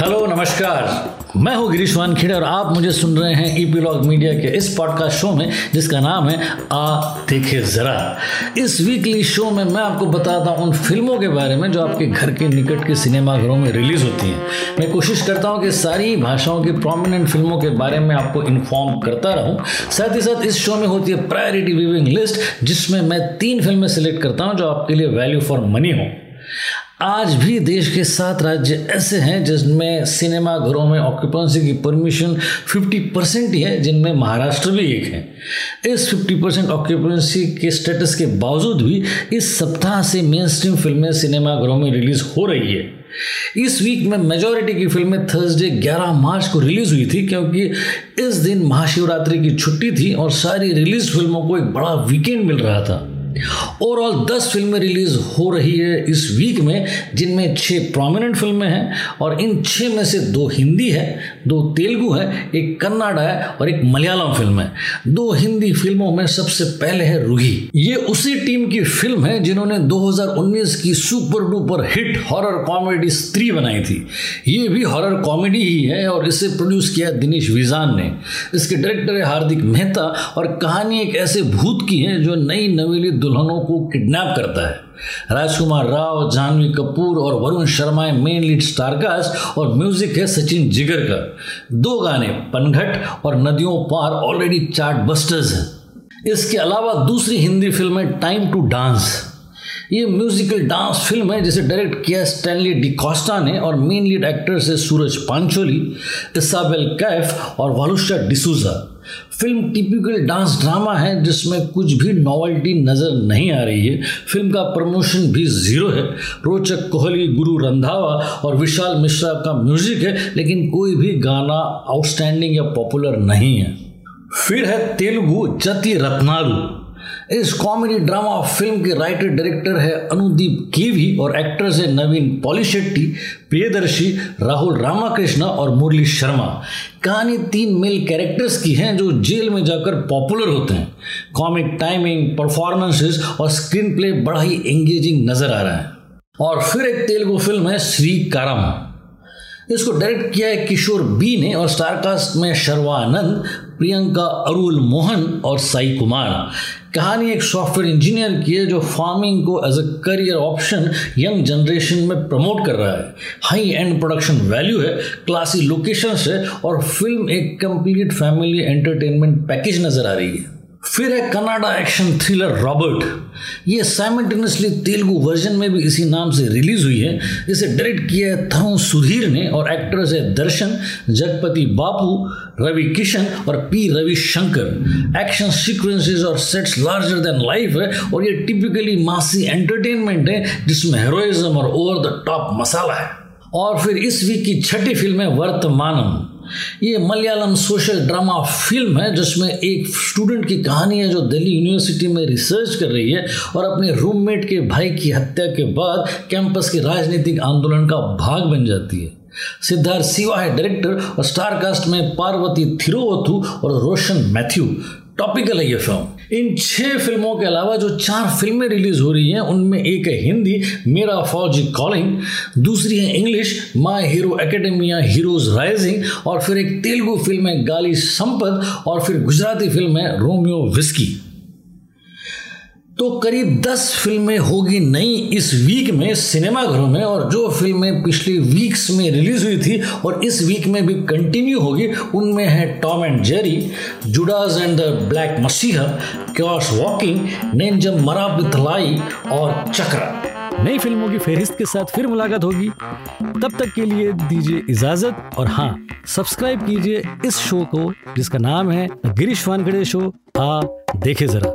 Hello नमस्कार। मैं हूँ गिरीश वानखेड़े और आप मुझे सुन रहे हैं ईपीलॉग मीडिया के इस पॉडकास्ट शो में, जिसका नाम है आ देखे ज़रा। इस वीकली शो में मैं आपको बताता हूँ उन फ़िल्मों के बारे में जो आपके घर के निकट के सिनेमाघरों में रिलीज़ होती हैं। मैं कोशिश करता हूँ कि सारी भाषाओं की प्रोमिनेंट फ़िल्मों के बारे में आपको इन्फॉर्म करता रहूँ। साथ ही साथ इस शो में होती है प्रायोरिटी व्यूविंग लिस्ट जिसमें मैं तीन फ़िल्में सेलेक्ट करता हूँ जो आपके लिए वैल्यू फॉर मनी हो। आज भी देश के सात राज्य ऐसे हैं जिसमें सिनेमा घरों में ऑक्यूपेंसी की परमिशन 50 परसेंट ही है, जिनमें महाराष्ट्र भी एक है। इस 50 परसेंट ऑक्यूपेंसी के स्टेटस के बावजूद भी इस सप्ताह से मेन स्ट्रीम फ़िल्में सिनेमा घरों में रिलीज़ हो रही है। इस वीक में मेजॉरिटी की फ़िल्में थर्सडे 11 मार्च को रिलीज़ हुई थी, क्योंकि इस दिन महाशिवरात्रि की छुट्टी थी और सारी रिलीज़ फ़िल्मों को एक बड़ा वीकेंड मिल रहा था। ओवरऑल दस फ़िल्में रिलीज़ हो रही है इस वीक में, जिनमें छः प्रोमिनेंट फ़िल्में हैं और इन छः में से दो हिंदी है, दो तेलुगु है, एक कन्नाडा है और एक मलयालम फ़िल्म है। दो हिंदी फ़िल्मों में सबसे पहले है रूही। ये उसी टीम की फ़िल्म है जिन्होंने 2019 की super duper hit horror comedy Stree बनाई थी। ये भी हॉरर कॉमेडी ही है और इसे प्रोड्यूस किया दिनेश विजान ने। इसके डायरेक्टर है हार्दिक मेहता और कहानी एक ऐसे भूत की है जो नई नवेली दुल्हनों को किडनैप करता है। राजकुमार राव, जानवी कपूर और वरुण शर्मा है मेन लीड स्टारकास्ट और म्यूज़िक है सचिन जिगर का दो गाने, पनघट और नदियों पार ऑलरेडी चार्ट बस्टर्स हैं। इसके अलावा दूसरी हिंदी फ़िल्म है टाइम टू डांस ये म्यूजिकल डांस फ़िल्म है जिसे डायरेक्ट किया स्टैनली डिकॉस्टा ने और मेन लीड एक्टर्स है सूरज पांचोली इसाबेल कैफ और Waluscha D'Souza film typical dance drama है, जिसमें कुछ भी नॉवल्टी नज़र नहीं आ रही है। फ़िल्म का प्रमोशन भी ज़ीरो है। रोचक कोहली, गुरु रंधावा और विशाल मिश्रा का म्यूज़िक है, लेकिन कोई भी गाना आउटस्टैंडिंग या पॉपुलर नहीं है। फिर है तेलुगु जति रत्नालू इस कॉमेडी ड्रामा फ़िल्म के राइटर डायरेक्टर है अनुदीप केवी और एक्टर्स है नवीन पॉलीशेट्टी, प्रियदर्शी राहुल रामाकृष्ण और मुरली शर्मा। कहानी तीन मेल कैरेक्टर्स की हैं जो जेल में जाकर पॉपुलर होते हैं। कॉमिक टाइमिंग परफॉर्मेंसेस और स्क्रीन प्ले बड़ा ही एंगेजिंग नज़र आ रहा है। और फिर एक तेलुगु फ़िल्म है श्री कारम। इसको डायरेक्ट किया है किशोर बी ने और स्टारकास्ट में शर्वानंद, प्रियंका अरुल मोहन और साई कुमार। कहानी एक सॉफ्टवेयर इंजीनियर की है जो फ़ार्मिंग को as a career option young generation में प्रमोट कर रहा है। हाई एंड प्रोडक्शन वैल्यू है क्लासी लोकेशन है और फ़िल्म एक कंप्लीट फैमिली एंटरटेनमेंट पैकेज नज़र आ रही है। फिर है कनाडा एक्शन थ्रिलर रॉबर्ट। ये साइमल्टेनियसली तेलुगु वर्जन में भी इसी नाम से रिलीज़ हुई है। इसे डायरेक्ट किया है थरुण सुधीर ने और एक्टर्स है दर्शन, जगपति बापू, रवि किशन और P Ravi Shankar. Action sequences और सेट्स लार्जर देन लाइफ है और ये टिपिकली मासी एंटरटेनमेंट है, जिसमें हेरोइज्म और ओवर द टॉप मसाला है। और फिर इस वीक की छठी फ़िल्म है वर्तमानम। ये मलयालम सोशल ड्रामा फ़िल्म है, जिसमें एक स्टूडेंट की कहानी है जो दिल्ली यूनिवर्सिटी में रिसर्च कर रही है और अपने रूममेट के भाई की हत्या के बाद कैंपस के राजनीतिक आंदोलन का भाग बन जाती है। सिद्धार्थ सिवा है डायरेक्टर और स्टारकास्ट में पार्वती थिरोवथु और रोशन मैथ्यू। टॉपिकल है ये फ़िल्म। इन छह फ़िल्मों के अलावा जो चार फ़िल्में रिलीज़ हो रही हैं, उनमें एक है हिंदी, मेरा फौजी कॉलिंग, दूसरी है English, my hero academia heroes rising, और फिर एक तेलुगु फ़िल्म है गाली संपद और फिर गुजराती फ़िल्म है रोमियो विस्की। तो करीब दस फ़िल्में होगी नई इस वीक में सिनेमाघरों में, और जो फ़िल्में पिछले वीक्स में रिलीज़ हुई थी और इस वीक में भी कंटिन्यू होगी, उनमें है Tom and Jerry Judas and the black messiah chaos walking Nenjam मराबितलाई और चक्रा नई फ़िल्मों की फहरिस्त के साथ फिर मुलाकात होगी। तब तक के लिए दीजिए इजाज़त, और हाँ सब्सक्राइब कीजिए इस शो को, जिसका नाम है गिरीश वानखड़े शो आ देखे जरा।